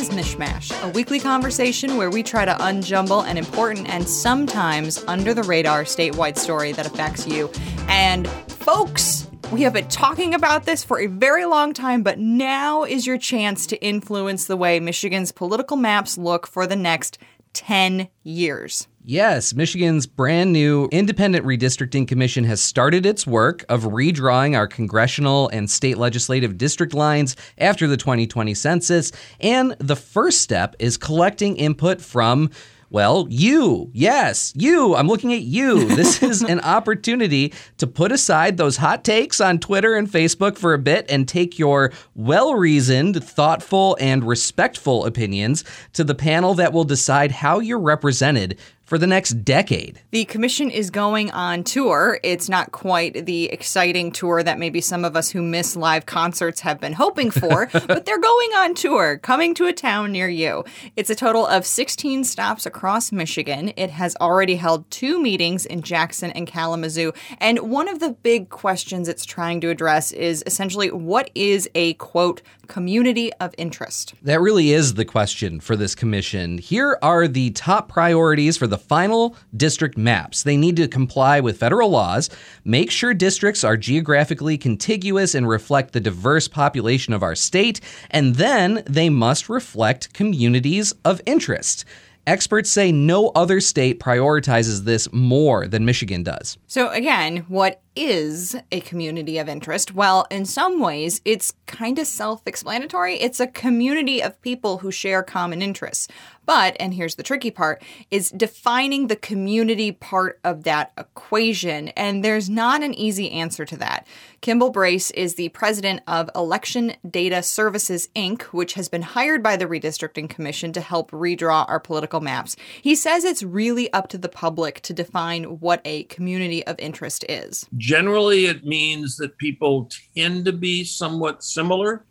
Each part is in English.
is MichMash, a weekly conversation where we try to unjumble an important and sometimes under the radar statewide story that affects you. And folks, we have been talking about this for a very long time, but now is your chance to influence the way Michigan's political maps look for the next 10 years. Yes, Michigan's brand new Independent Redistricting Commission has started its work of redrawing our congressional and state legislative district lines after the 2020 census. And the first step is collecting input from well, you, yes, you. I'm looking at you. This is an opportunity to put aside those hot takes on Twitter and Facebook for a bit and take your well reasoned, thoughtful, and respectful opinions to the panel that will decide how you're represented for the next decade. The commission is going on tour. It's not quite the exciting tour that maybe some of us who miss live concerts have been hoping for, but they're going on tour, coming to a town near you. It's a total of 16 stops across Michigan. It has already held two meetings in Jackson and Kalamazoo. And one of the big questions it's trying to address is essentially what is a quote community of interest? That really is the question for this commission. Here are the top priorities for the final district maps. They need to comply with federal laws, make sure districts are geographically contiguous and reflect the diverse population of our state, and then they must reflect communities of interest. Experts say no other state prioritizes this more than Michigan does. So, again, what is a community of interest? Well, in some ways, it's kind of self explanatory. It's a community of people who share common interests. But, and here's the tricky part, is defining the community part of that equation. And there's not an easy answer to that. Kimball Brace is the president of Election Data Services, Inc., which has been hired by the Redistricting Commission to help redraw our political maps. He says it's really up to the public to define what a community of interest is. Generally, it means that people tend to be somewhat similar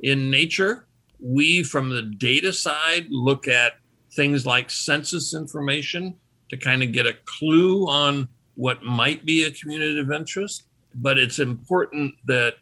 in nature. We, from the data side, look at things like census information to kind of get a clue on what might be a community of interest. But it's important that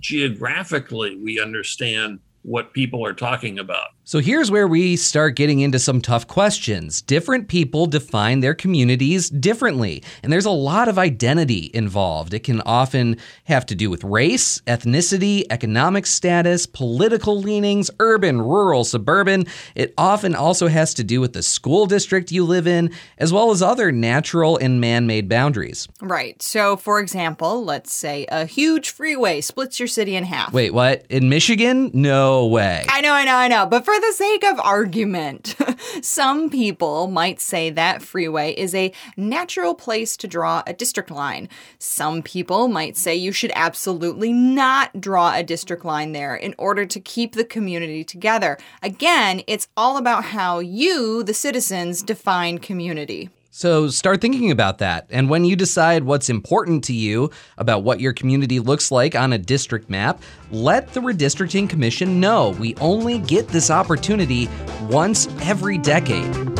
geographically we understand what people are talking about. So here's where we start getting into some tough questions. Different people define their communities differently, and there's a lot of identity involved. It can often have to do with race, ethnicity, economic status, political leanings, urban, rural, suburban. It often also has to do with the school district you live in, as well as other natural and man made boundaries. Right. So, for example, let's say a huge freeway splits your city in half. Wait, what? In Michigan? No way. I know, I know, I know. But for the sake of argument, some people might say that freeway is a natural place to draw a district line. Some people might say you should absolutely not draw a district line there in order to keep the community together. Again, it's all about how you, the citizens, define community. So start thinking about that. And when you decide what's important to you about what your community looks like on a district map, let the Redistricting Commission know. We only get this opportunity once every decade.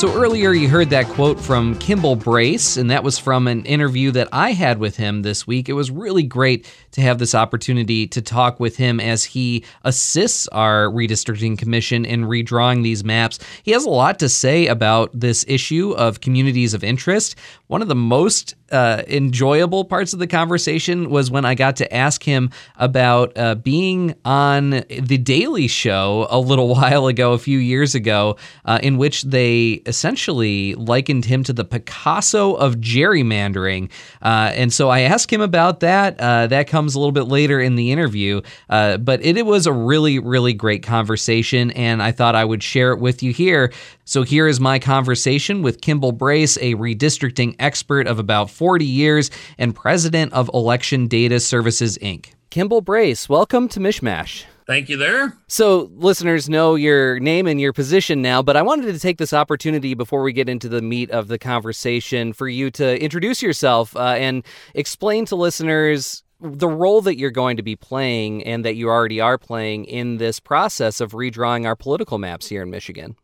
So earlier you heard that quote from Kimball Brace, and that was from an interview that I had with him this week. It was really great to have this opportunity to talk with him as he assists our redistricting commission in redrawing these maps. He has a lot to say about this issue of communities of interest. One of the most uh, enjoyable parts of the conversation was when I got to ask him about uh, being on The Daily Show a little while ago, a few years ago, uh, in which they essentially likened him to the Picasso of gerrymandering. Uh, and so I asked him about that. Uh, that comes a little bit later in the interview, but it, it was a really, really great conversation, and I thought I would share it with you here. So here is my conversation with Kimball Brace, a redistricting expert of about 40 years and president of Election Data Services, Inc. Kimball Brace, welcome to MichMash. Thank you there. So, listeners know your name and your position now, but I wanted to take this opportunity before we get into the meat of the conversation for you to introduce yourself uh, and explain to listeners the role that you're going to be playing and that you already are playing in this process of redrawing our political maps here in Michigan.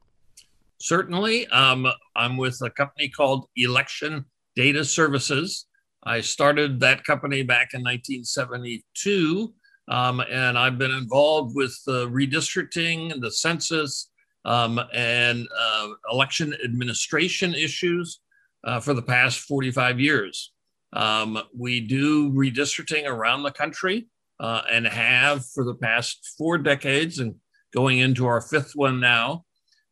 Certainly. Um, I'm with a company called Election Data Services. I started that company back in 1972, um, and I've been involved with the redistricting, the census, um, and uh, election administration issues uh, for the past 45 years. Um, we do redistricting around the country uh, and have for the past four decades and going into our fifth one now.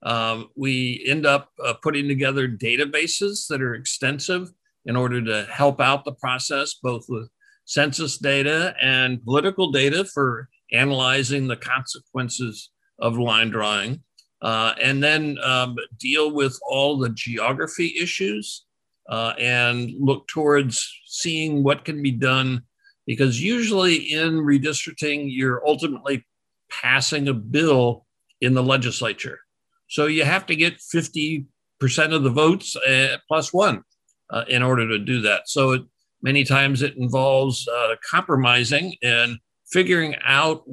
Um, we end up uh, putting together databases that are extensive in order to help out the process, both with census data and political data for analyzing the consequences of line drawing, uh, and then um, deal with all the geography issues uh, and look towards seeing what can be done. Because usually in redistricting, you're ultimately passing a bill in the legislature. So you have to get 50% of the votes uh, plus one uh, in order to do that. So it, many times it involves uh, compromising and figuring out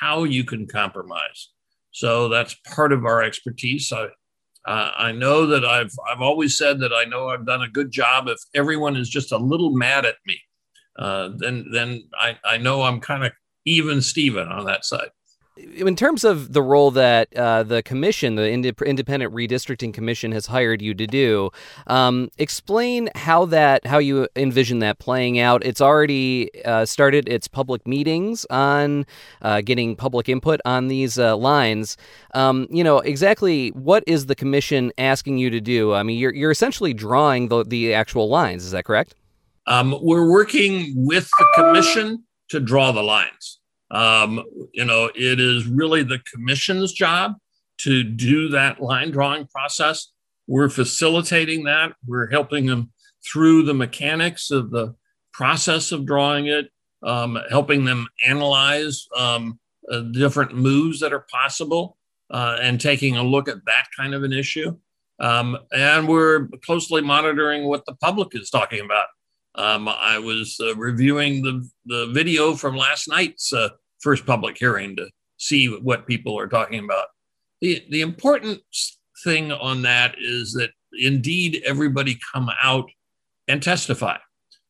how you can compromise. So that's part of our expertise. I, I know that I've I've always said that I know I've done a good job. If everyone is just a little mad at me, uh, then then I, I know I'm kind of even Steven on that side in terms of the role that uh, the commission, the independent redistricting commission, has hired you to do, um, explain how that how you envision that playing out. It's already uh, started its public meetings on uh, getting public input on these uh, lines. Um, you know exactly what is the commission asking you to do? I mean, you're you're essentially drawing the the actual lines. Is that correct? Um, we're working with the commission to draw the lines. Um, you know, it is really the commission's job to do that line drawing process. We're facilitating that. We're helping them through the mechanics of the process of drawing it, um, helping them analyze um, uh, different moves that are possible, uh, and taking a look at that kind of an issue. Um, and we're closely monitoring what the public is talking about. Um, I was uh, reviewing the, the video from last night's uh, first public hearing to see what people are talking about. The, the important thing on that is that indeed everybody come out and testify.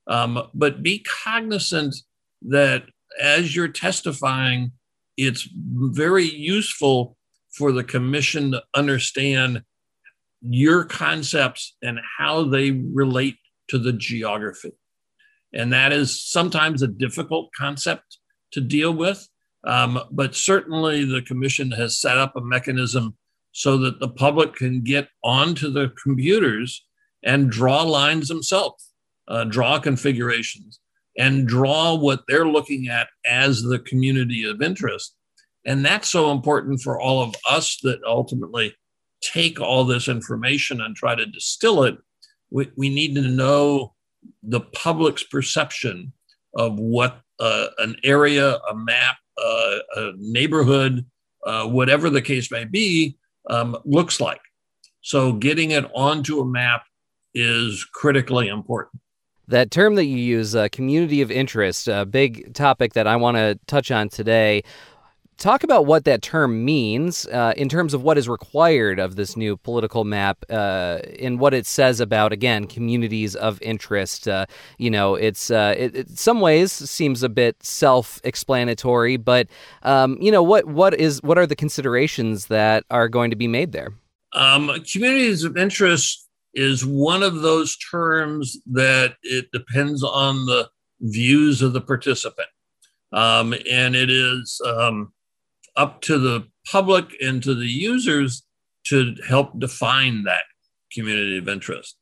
Um, but be cognizant that as you're testifying, it's very useful for the commission to understand your concepts and how they relate to the geography. And that is sometimes a difficult concept to deal with. Um, but certainly the commission has set up a mechanism so that the public can get onto the computers and draw lines themselves, uh, draw configurations, and draw what they're looking at as the community of interest. And that's so important for all of us that ultimately take all this information and try to distill it. We, we need to know the public's perception of what uh, an area, a map, uh, a neighborhood, uh, whatever the case may be, um, looks like. So getting it onto a map is critically important. That term that you use, uh, community of interest, a big topic that I want to touch on today. Talk about what that term means uh, in terms of what is required of this new political map uh, and what it says about, again, communities of interest. Uh, you know, it's uh, it, it, some ways seems a bit self-explanatory, but um, you know what what is what are the considerations that are going to be made there? Um, communities of interest is one of those terms that it depends on the views of the participant, um, and it is. Um, up to the public and to the users to help define that community of interest.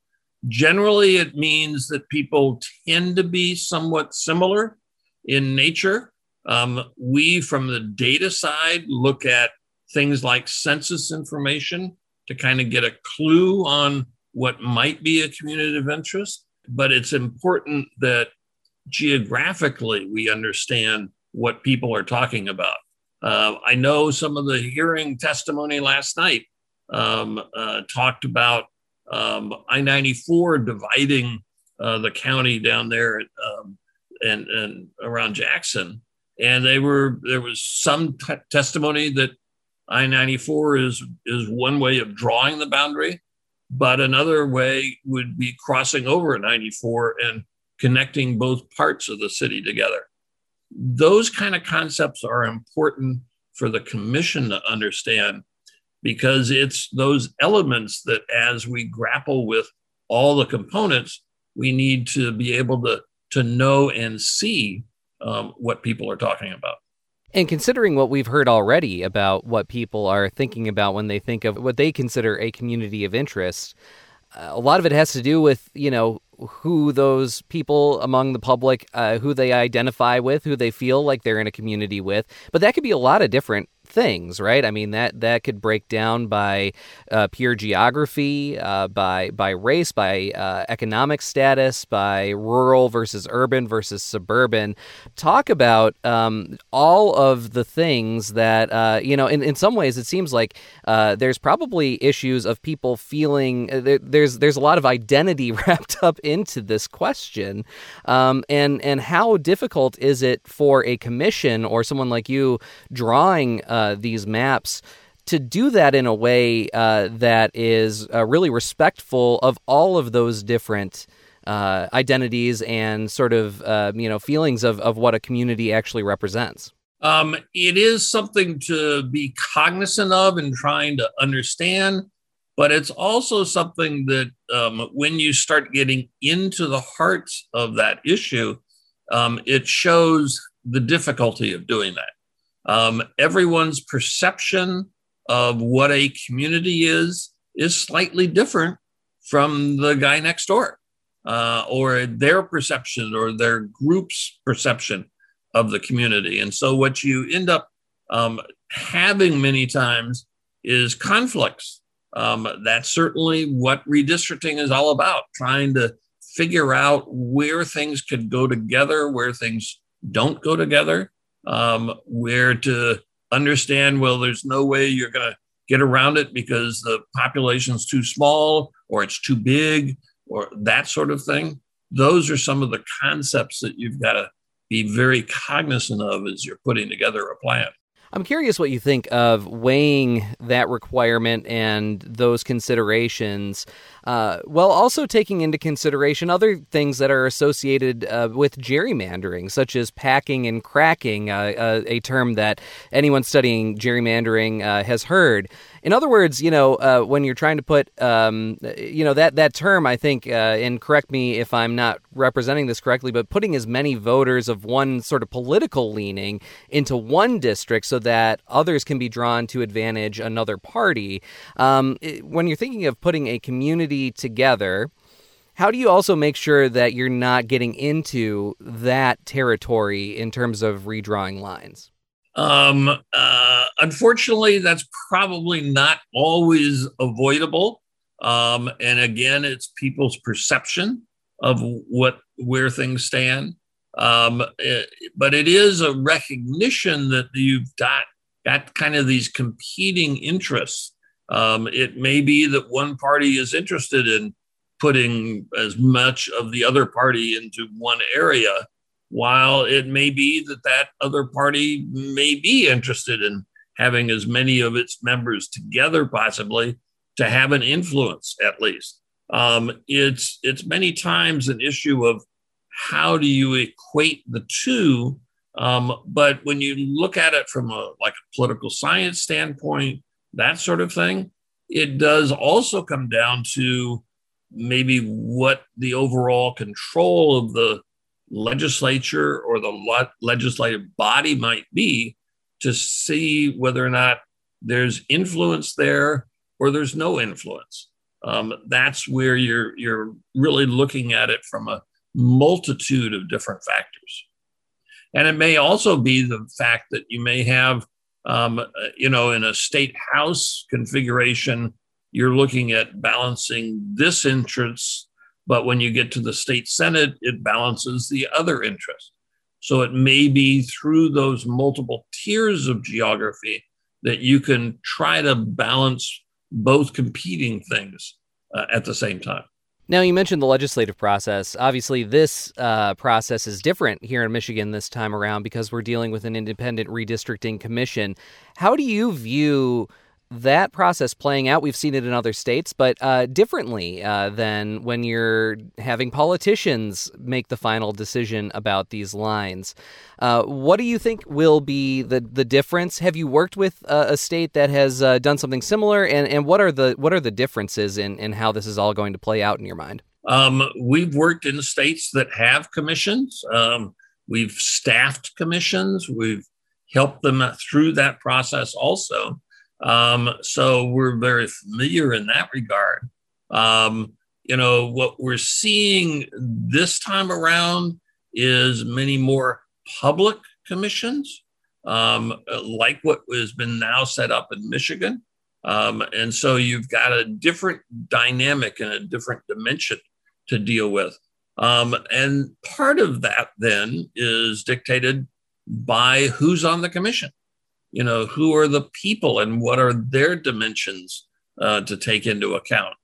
Generally, it means that people tend to be somewhat similar in nature. Um, we, from the data side, look at things like census information to kind of get a clue on what might be a community of interest. But it's important that geographically we understand what people are talking about. Uh, I know some of the hearing testimony last night um, uh, talked about um, I 94 dividing uh, the county down there at, um, and, and around Jackson. And they were there was some t- testimony that I 94 is, is one way of drawing the boundary, but another way would be crossing over 94 and connecting both parts of the city together. Those kind of concepts are important for the commission to understand because it's those elements that as we grapple with all the components, we need to be able to, to know and see um, what people are talking about. And considering what we've heard already about what people are thinking about when they think of what they consider a community of interest, a lot of it has to do with, you know, who those people among the public, uh, who they identify with, who they feel like they're in a community with. But that could be a lot of different things, right? I mean that that could break down by uh, pure geography, uh, by by race, by uh, economic status, by rural versus urban versus suburban. Talk about um, all of the things that uh, you know. In, in some ways, it seems like uh, there's probably issues of people feeling uh, there, there's there's a lot of identity wrapped up into this question, um, and and how difficult is it for a commission or someone like you drawing uh, these maps to do that in a way uh, that is uh, really respectful of all of those different uh, identities and sort of uh, you know feelings of, of what a community actually represents. Um, it is something to be cognizant of and trying to understand, but it's also something that um, when you start getting into the heart of that issue, um, it shows the difficulty of doing that. Um, everyone's perception of what a community is is slightly different from the guy next door, uh, or their perception or their group's perception of the community. And so, what you end up um, having many times is conflicts. Um, that's certainly what redistricting is all about, trying to figure out where things could go together, where things don't go together um, where to understand, well, there's no way you're going to get around it because the population's too small or it's too big or that sort of thing. Those are some of the concepts that you've got to be very cognizant of as you're putting together a plan. I'm curious what you think of weighing that requirement and those considerations, uh, while also taking into consideration other things that are associated uh, with gerrymandering, such as packing and cracking, uh, uh a term that anyone studying gerrymandering uh, has heard. In other words, you know, uh, when you're trying to put, um, you know, that that term, I think, and correct me if I'm not representing this correctly, but putting as many voters of one sort of political leaning into one district so that others can be drawn to advantage another party. Um, when you're thinking of putting a community together. How do you also make sure that you're not getting into that territory in terms of redrawing lines? Um, uh, unfortunately, that's probably not always avoidable. Um, and again, it's people's perception of what where things stand. Um, it, but it is a recognition that you've got got kind of these competing interests. Um, it may be that one party is interested in putting as much of the other party into one area, while it may be that that other party may be interested in having as many of its members together, possibly to have an influence at least. Um, it's it's many times an issue of how do you equate the two. Um, but when you look at it from a like a political science standpoint, that sort of thing, it does also come down to maybe what the overall control of the legislature or the legislative body might be to see whether or not there's influence there or there's no influence. Um, that's where you're you're really looking at it from a multitude of different factors, and it may also be the fact that you may have, um, you know, in a state house configuration, you're looking at balancing this interest but when you get to the state Senate, it balances the other interest. So it may be through those multiple tiers of geography that you can try to balance both competing things uh, at the same time. Now, you mentioned the legislative process. Obviously, this uh, process is different here in Michigan this time around because we're dealing with an independent redistricting commission. How do you view that process playing out? We've seen it in other states, but uh, differently uh, than when you're having politicians make the final decision about these lines. Uh, what do you think will be the, the difference? Have you worked with a state that has uh, done something similar, and, and what are the what are the differences in, in how this is all going to play out in your mind? Um, we've worked in states that have commissions. Um, we've staffed commissions. We've helped them through that process also. Um, so we're very familiar in that regard. Um, you know, what we're seeing this time around is many more public commissions, um, like what has been now set up in Michigan. Um, and so you've got a different dynamic and a different dimension to deal with. Um, and part of that then is dictated by who's on the commission you know who are the people and what are their dimensions uh, to take into account.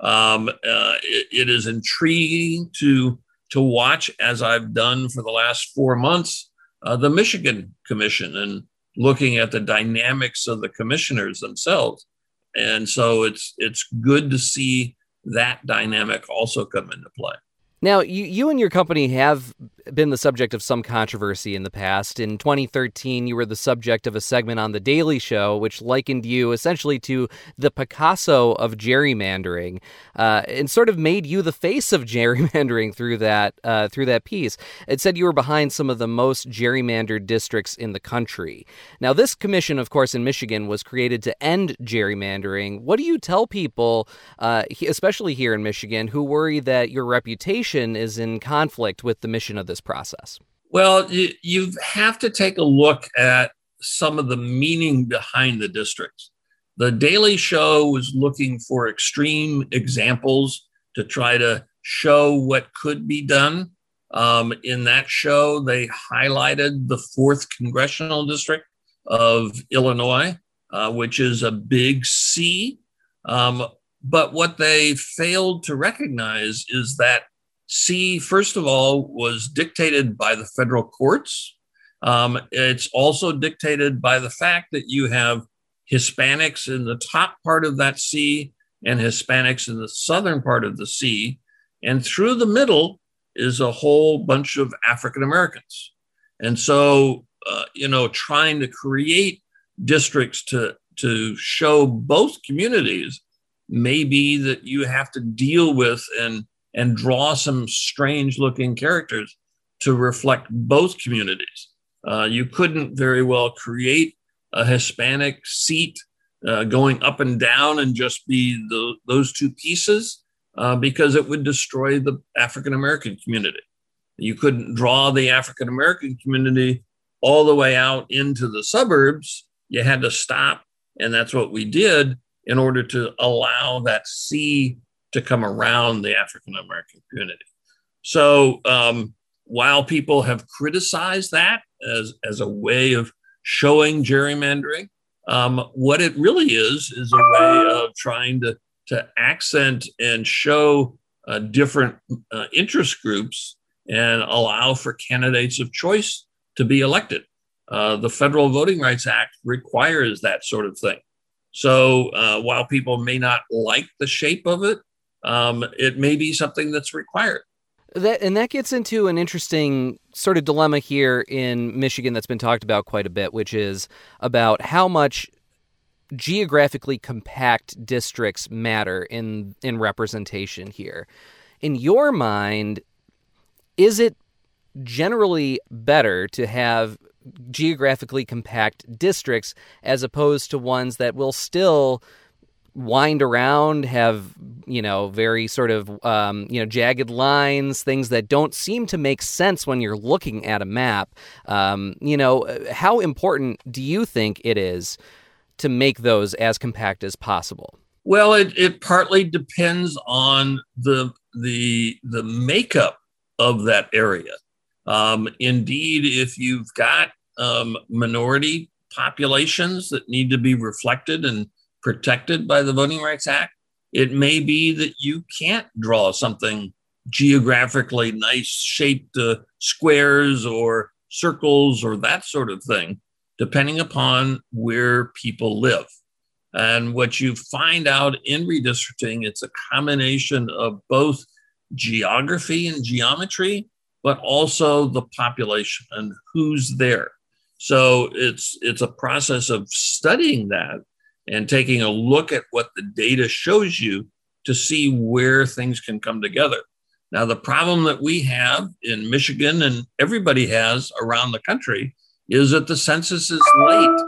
Um, uh, it, it is intriguing to to watch as i've done for the last four months uh, the michigan commission and looking at the dynamics of the commissioners themselves. And so it's it's good to see that dynamic also come into play. Now, you, you and your company have been the subject of some controversy in the past. In 2013, you were the subject of a segment on The Daily Show, which likened you essentially to the Picasso of gerrymandering, uh, and sort of made you the face of gerrymandering through that uh, through that piece. It said you were behind some of the most gerrymandered districts in the country. Now, this commission, of course, in Michigan, was created to end gerrymandering. What do you tell people, uh, especially here in Michigan, who worry that your reputation is in conflict with the mission of this process? Well, you, have to take a look at some of the meaning behind the districts. The Daily Show was looking for extreme examples to try to show what could be done. Um, in that show, they highlighted the fourth congressional district of Illinois, uh, which is a big C. Um, but what they failed to recognize is that C, first of all, was dictated by the federal courts. Um, it's also dictated by the fact that you have Hispanics in the top part of that C and Hispanics in the southern part of the C. And through the middle is a whole bunch of African Americans. And so, uh, you know, trying to create districts to, to show both communities may be that you have to deal with and and draw some strange looking characters to reflect both communities. Uh, you couldn't very well create a Hispanic seat uh, going up and down and just be the, those two pieces uh, because it would destroy the African American community. You couldn't draw the African American community all the way out into the suburbs. You had to stop. And that's what we did in order to allow that C to come around the African American community. So um, while people have criticized that as, as a way of showing gerrymandering, um, what it really is is a way of trying to, to accent and show uh, different uh, interest groups and allow for candidates of choice to be elected. Uh, the Federal Voting Rights Act requires that sort of thing. So uh, while people may not like the shape of it, um, it may be something that's required. That and that gets into an interesting sort of dilemma here in Michigan that's been talked about quite a bit, which is about how much geographically compact districts matter in in representation here. In your mind, is it generally better to have geographically compact districts as opposed to ones that will still wind around, have you know very sort of um, you know jagged lines, things that don't seem to make sense when you're looking at a map. Um, you know, how important do you think it is to make those as compact as possible? Well, it, it partly depends on the the the makeup of that area. Um, indeed, if you've got um, minority populations that need to be reflected and protected by the Voting Rights Act. It may be that you can't draw something geographically nice shaped uh, squares or circles or that sort of thing, depending upon where people live. And what you find out in redistricting, it's a combination of both geography and geometry, but also the population and who's there. So it's it's a process of studying that and taking a look at what the data shows you to see where things can come together. Now, the problem that we have in Michigan and everybody has around the country is that the census is late.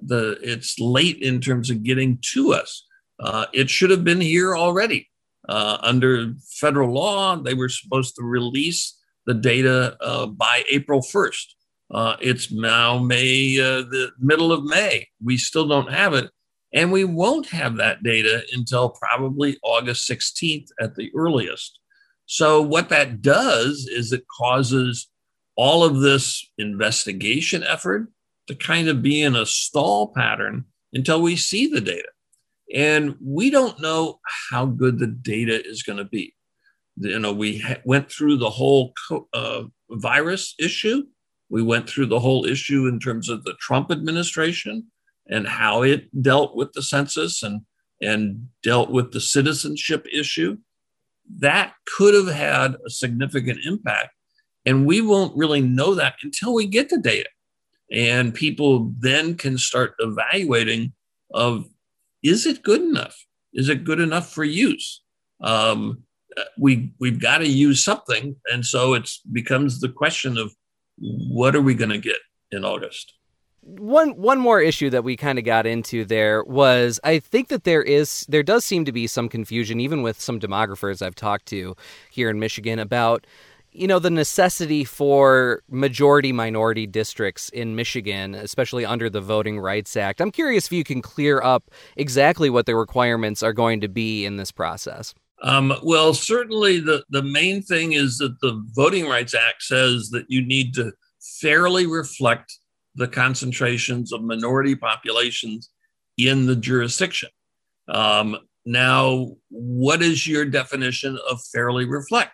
The it's late in terms of getting to us. Uh, it should have been here already. Uh, under federal law, they were supposed to release the data uh, by April 1st. Uh, it's now May, uh, the middle of May. We still don't have it. And we won't have that data until probably August 16th at the earliest. So, what that does is it causes all of this investigation effort to kind of be in a stall pattern until we see the data. And we don't know how good the data is going to be. You know, we ha- went through the whole uh, virus issue. We went through the whole issue in terms of the Trump administration and how it dealt with the census and, and dealt with the citizenship issue. That could have had a significant impact. And we won't really know that until we get the data. And people then can start evaluating of is it good enough? Is it good enough for use? Um, we we've got to use something, and so it becomes the question of what are we going to get in August? One one more issue that we kind of got into there was I think that there is there does seem to be some confusion even with some demographers I've talked to here in Michigan about you know the necessity for majority minority districts in Michigan, especially under the Voting Rights Act. I'm curious if you can clear up exactly what the requirements are going to be in this process. Um, well, certainly the, the main thing is that the Voting Rights Act says that you need to fairly reflect the concentrations of minority populations in the jurisdiction. Um, now, what is your definition of fairly reflect?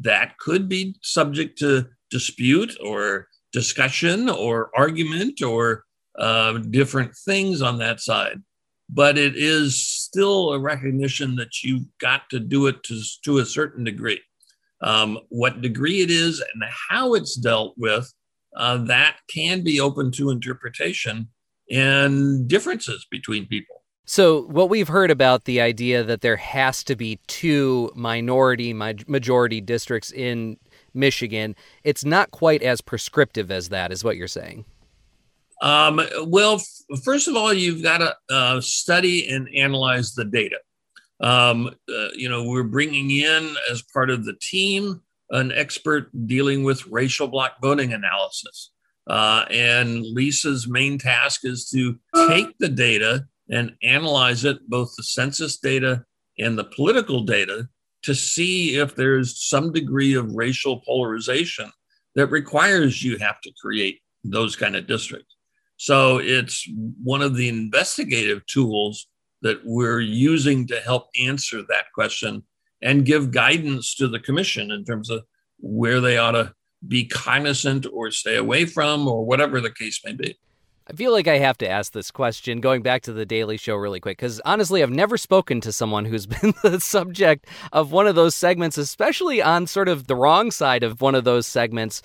that could be subject to dispute or discussion or argument or uh, different things on that side. But it is still a recognition that you've got to do it to, to a certain degree. Um, what degree it is and how it's dealt with, uh, that can be open to interpretation and differences between people. So, what we've heard about the idea that there has to be two minority majority districts in Michigan, it's not quite as prescriptive as that, is what you're saying. Um, well, f- first of all, you've got to uh, study and analyze the data. Um, uh, you know, we're bringing in as part of the team an expert dealing with racial block voting analysis. Uh, and Lisa's main task is to take the data and analyze it, both the census data and the political data, to see if there's some degree of racial polarization that requires you have to create those kind of districts. So it's one of the investigative tools that we're using to help answer that question and give guidance to the commission in terms of where they ought to be cognizant or stay away from or whatever the case may be. I feel like I have to ask this question going back to the Daily Show really quick because honestly, I've never spoken to someone who's been the subject of one of those segments, especially on sort of the wrong side of one of those segments.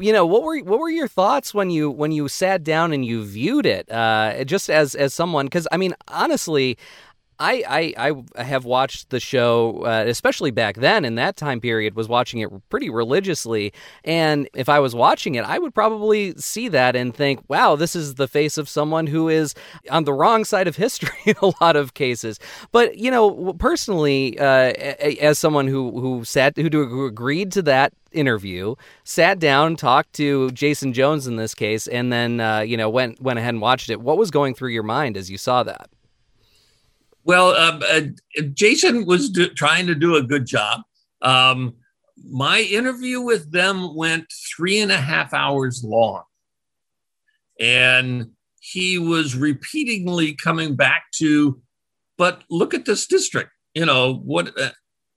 You know, what were what were your thoughts when you when you sat down and you viewed it? Uh, just as as someone, because I mean, honestly, I, I, I have watched the show, uh, especially back then in that time period, was watching it pretty religiously. And if I was watching it, I would probably see that and think, wow, this is the face of someone who is on the wrong side of history in a lot of cases. But, you know, personally, uh, as someone who, who sat, who agreed to that interview, sat down, talked to Jason Jones in this case, and then, uh, you know, went, went ahead and watched it, what was going through your mind as you saw that? Well, um, uh, Jason was do, trying to do a good job. Um, my interview with them went three and a half hours long. And he was repeatedly coming back to, but look at this district, you know, what, uh,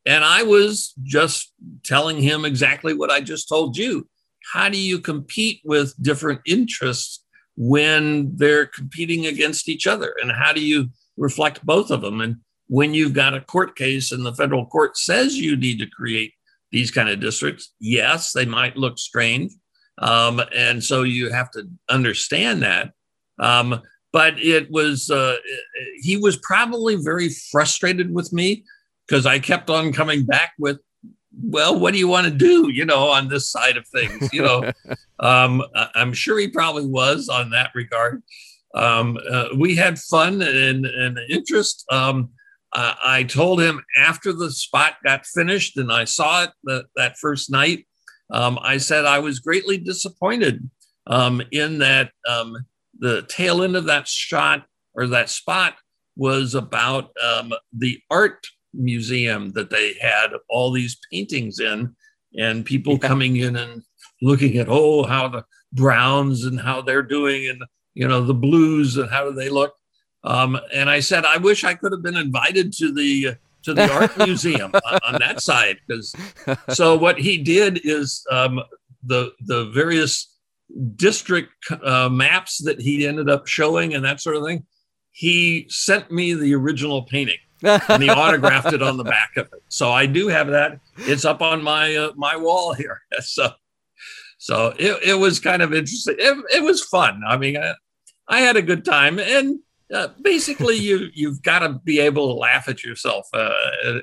and I was just telling him exactly what I just told you. How do you compete with different interests when they're competing against each other? And how do you reflect both of them? And when you've got a court case and the federal court says you need to create these kind of districts, yes, they might look strange. Um, and so you have to understand that. Um, but it was, uh, he was probably very frustrated with me because I kept on coming back with, well, what do you want to do, you know, on this side of things? You know, um, I'm sure he probably was on that regard. Um, uh, we had fun and, and interest. Um, uh, I told him after the spot got finished and I saw it the, that first night, um, I said I was greatly disappointed um, in that um, the tail end of that shot or that spot was about um, the art museum that they had all these paintings in, and people yeah. coming in and looking at oh how the browns and how they're doing and you know the blues and how do they look um, and I said, I wish I could have been invited to the to the art museum on, on, that side because so what he did is um, the the various district uh, maps that he ended up showing and that sort of thing. He sent me the original painting and he autographed it on the back of it. So I do have that. It's up on my uh, my wall here. So so it, it was kind of interesting. It, it was fun. I mean, I, I had a good time and uh, basically you you've got to be able to laugh at yourself uh,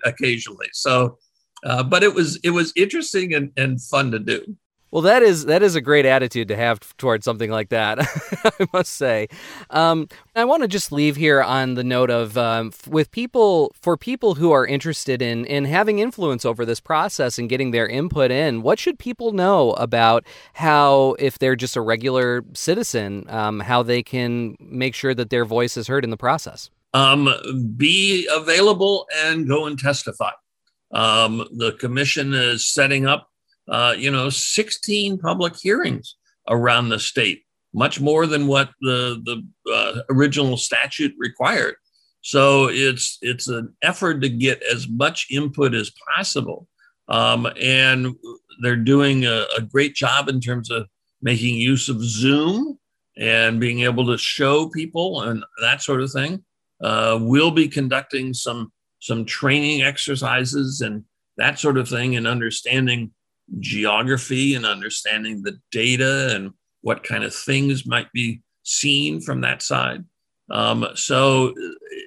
occasionally. So, uh, but it was it was interesting and, and fun to do. Well, that is that is a great attitude to have towards something like that. I must say. Um, I want to just leave here on the note of um, with people for people who are interested in in having influence over this process and getting their input in. What should people know about how, if they're just a regular citizen, um, how they can make sure that their voice is heard in the process? Um, be available and go and testify. Um, the commission is setting up uh, you know, 16 public hearings around the state, much more than what the the uh, original statute required. So it's it's an effort to get as much input as possible, um, and they're doing a, a great job in terms of making use of Zoom and being able to show people and that sort of thing. Uh, we'll be conducting some some training exercises and that sort of thing and understanding geography and understanding the data and what kind of things might be seen from that side. Um, so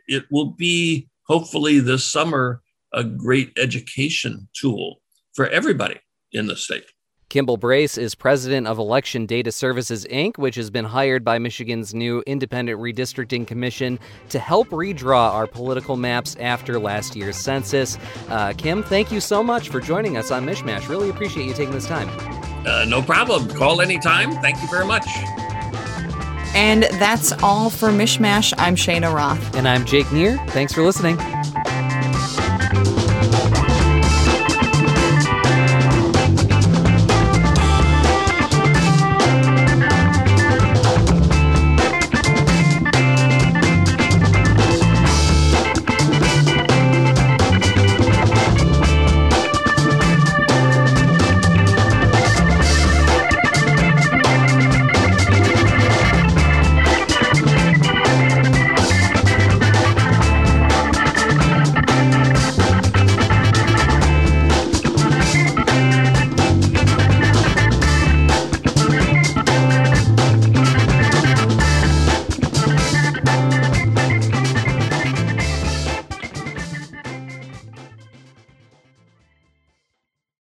it will be hopefully this summer a great education tool for everybody in the state. Kimball Brace is president of Election Data Services, Inc., which has been hired by Michigan's new Independent Redistricting Commission to help redraw our political maps after last year's census. Uh, Kim, thank you so much for joining us on MichMash. Really appreciate you taking this time. Uh, no problem. Call anytime. Thank you very much. And that's all for MichMash. I'm Cheyna Roth. And I'm Jake Neher. Thanks for listening.